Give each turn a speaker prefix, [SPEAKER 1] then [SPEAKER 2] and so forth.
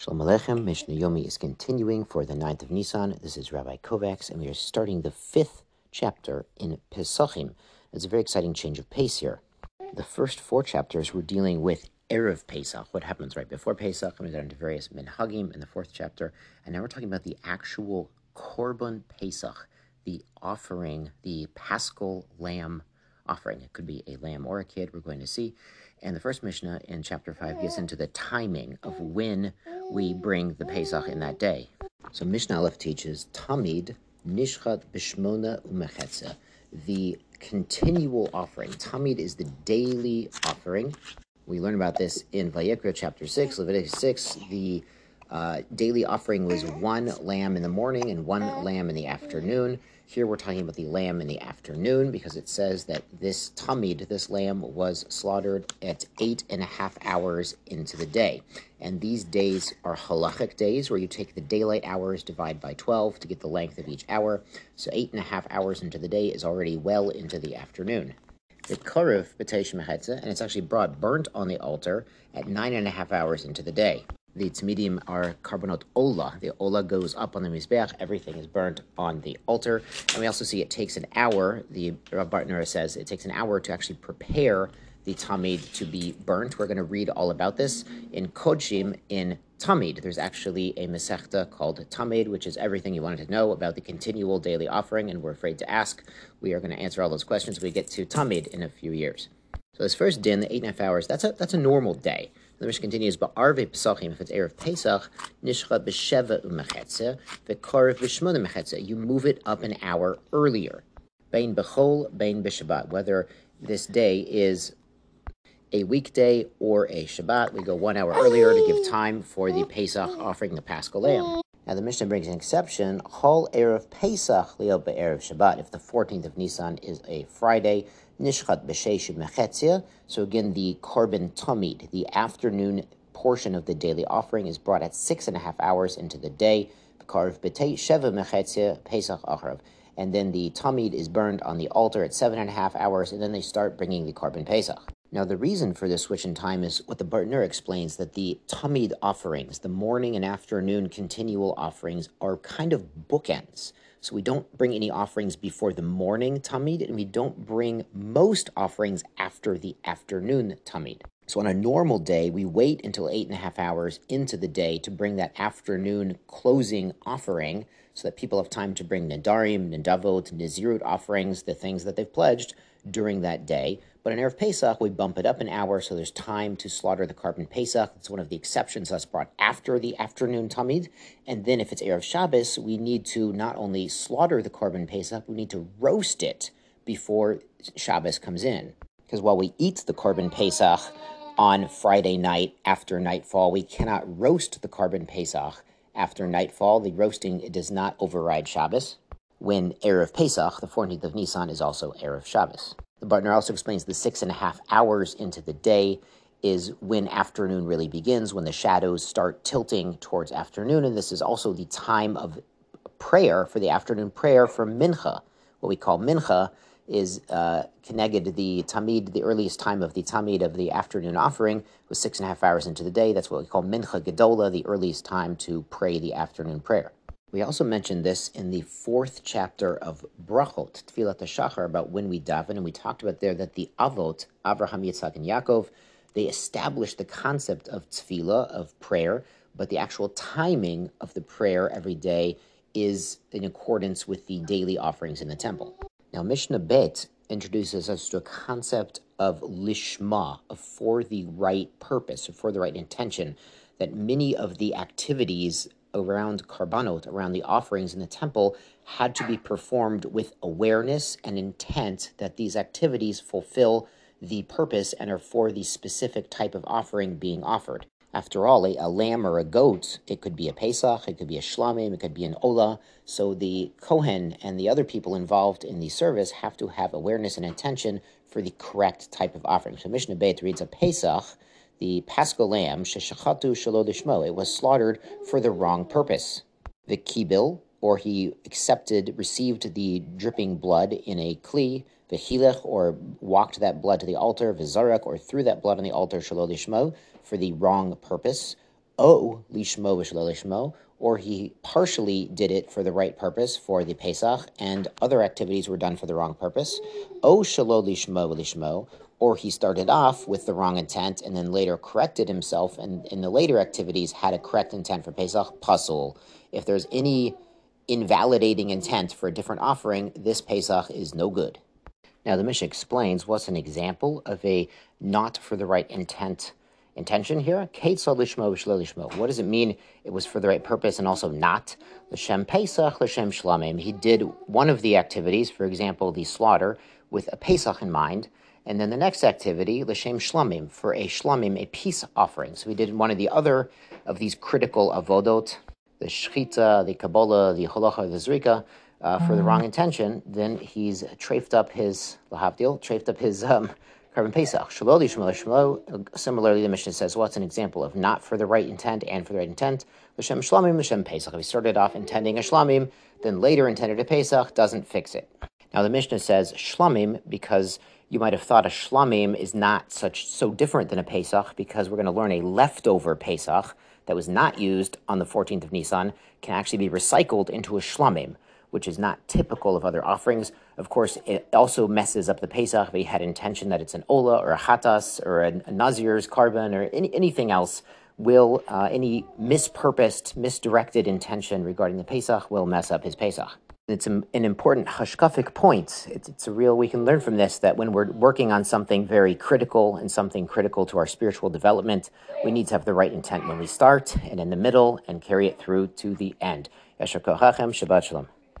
[SPEAKER 1] Shalom Aleichem, Mishnah Yomi is continuing for the 9th of Nisan. This is Rabbi Kovacs, and we are starting the fifth chapter in Pesachim. It's a very exciting change of pace here. The first four chapters were dealing with Erev Pesach, what happens right before Pesach, and we got into various minhagim in the fourth chapter, and now we're talking about the actual Korban Pesach, the offering, the Paschal lamb offering. It could be a lamb or a kid, we're going to see. And the first Mishnah in chapter 5 gets into the timing of when we bring the Pesach in that day. So Mishnah Aleph teaches Tamid Nishchat Bishmona Umechetza, the continual offering. Tamid is the daily offering. We learn about this in Vayikra chapter 6, Leviticus 6. The uh, daily offering was one lamb in the morning and one lamb in the afternoon. Here we're talking about the lamb in the afternoon because it says that this tamid, this lamb, was slaughtered at eight and a half hours into the day. And these days are halachic days where you take the daylight hours, divide by 12 to get the length of each hour. So eight and a half hours into the day is already well into the afternoon. The karev b'teish and it's actually brought burnt on the altar at nine and a half hours into the day the tzmidim are korbanot ola. The ola goes up on the mizbeach. Everything is burnt on the altar. And we also see it takes an hour. The Rav Bartenura says it takes an hour to actually prepare the tamid to be burnt. We're going to read all about this in Kodshim in Tamid. There's actually a Masechta called Tamid, which is everything you wanted to know about the continual daily offering, and we're afraid to ask. We are going to answer all those questions we get to Tamid in a few years. So this first din, the eight and a half hours, that's a that's a normal day. The Mishnah continues, but Arve Pesachim, if it's Erev Pesach, Nishcha b'sheva umechetze, v'korev b'shmona mechetze. You move it up an hour earlier. Bein b'chol, bein b'shabbat. Whether this day is a weekday or a Shabbat, we go one hour earlier to give time for the Pesach offering the Paschal Lamb. Now the Mishnah brings an exception, Chol Erev Pesach Leo Erev Shabbat. If the 14th of Nisan is a Friday, Nishchat B'Sheish Mechetzia. So again, the Korban Tamid, the afternoon portion of the daily offering, is brought at six and a half hours into the day. Karv B'Tei Sheva Mechetzia Pesach Acharav. And then the Tamid is burned on the altar at seven and a half hours, and then they start bringing the Korban Pesach. Now, the reason for this switch in time is what the Bartenura explains that the Tamid offerings, the morning and afternoon continual offerings, are kind of bookends. So we don't bring any offerings before the morning tamid, and we don't bring most offerings after the afternoon tamid. So on a normal day, we wait until eight and a half hours into the day to bring that afternoon closing offering so that people have time to bring nadarim, nadavot, nazirut offerings, the things that they've pledged during that day. But in Erev Pesach, we bump it up an hour so there's time to slaughter the korban Pesach. It's one of the exceptions that's brought after the afternoon Tamid. And then if it's Erev Shabbos, we need to not only slaughter the korban Pesach, we need to roast it before Shabbos comes in. Because while we eat the korban Pesach on Friday night after nightfall, we cannot roast the korban Pesach after nightfall. The roasting does not override Shabbos when Erev Pesach, the 14th of Nisan, is also Erev Shabbos. The Bartenura also explains the six and a half hours into the day is when afternoon really begins, when the shadows start tilting towards afternoon. And this is also the time of prayer for the afternoon prayer for Mincha. What we call Mincha is uh, connected to the Tamid, the earliest time of the Tamid of the afternoon offering was six and a half hours into the day. That's what we call Mincha Gedola, the earliest time to pray the afternoon prayer. We also mentioned this in the fourth chapter of Brachot, Tfilat HaShachar, about when we daven, and we talked about there that the Avot, Abraham, Yitzhak, and Yaakov, they established the concept of tefillah, of prayer, but the actual timing of the prayer every day is in accordance with the daily offerings in the temple. Now, Mishnah Bet introduces us to a concept of lishma, of for the right purpose, or for the right intention, that many of the activities around karbanot, around the offerings in the temple, had to be performed with awareness and intent that these activities fulfill the purpose and are for the specific type of offering being offered. After all, a, a, lamb or a goat, it could be a Pesach, it could be a Shlamim, it could be an Ola. So the Kohen and the other people involved in the service have to have awareness and intention for the correct type of offering. So Mishnah Beit reads a Pesach, the paschal lamb, sheshachatu shalodishmo, it was slaughtered for the wrong purpose. The kibil, or he accepted, received the dripping blood in a kli, the hilech, or walked that blood to the altar, vizarak, or threw that blood on the altar, shalodishmo, for the wrong purpose. O lishmo v'shelo lishmo, or he partially did it for the right purpose for the Pesach, and other activities were done for the wrong purpose. O shelo lishmo lishmo, or he started off with the wrong intent and then later corrected himself, and in the later activities had a correct intent for Pesach. Pasul. If there's any invalidating intent for a different offering, this Pesach is no good. Now the Mishnah explains what's an example of a not for the right intent intention here. What does it mean it was for the right purpose and also not? L'shem Pesach, L'shem Shlamim. He did one of the activities, for example, the slaughter, with a Pesach in mind. And then the next activity, L'shem Shlamim, for a Shlamim, a peace offering. So he did one of the other of these critical avodot, the Shechita, the Kabbalah, the Halacha, the Zrika, uh, for the wrong intention, then he's trafed up his, Lahavdil, trafed up his um, Pesach. Similarly, the Mishnah says, what's well, an example of not for the right intent and for the right intent? L'shem Shlamim, L'shem Pesach. If he started off intending a Shlamim, then later intended a Pesach, doesn't fix it. Now the Mishnah says Shlamim because you might have thought a Shlamim is not such so different than a Pesach because we're going to learn a leftover Pesach that was not used on the 14th of Nisan can actually be recycled into a Shlamim which is not typical of other offerings. Of course, it also messes up the Pesach he had intention that it's an Ola or a Hatas or a, Nazir's korban or any, anything else will, uh, any mispurposed, misdirected intention regarding the Pesach will mess up his Pesach. It's an important hashkafic point. It's, it's a real, we can learn from this that when we're working on something very critical and something critical to our spiritual development, we need to have the right intent when we start and in the middle and carry it through to the end. Yashar Shabbat Shalom.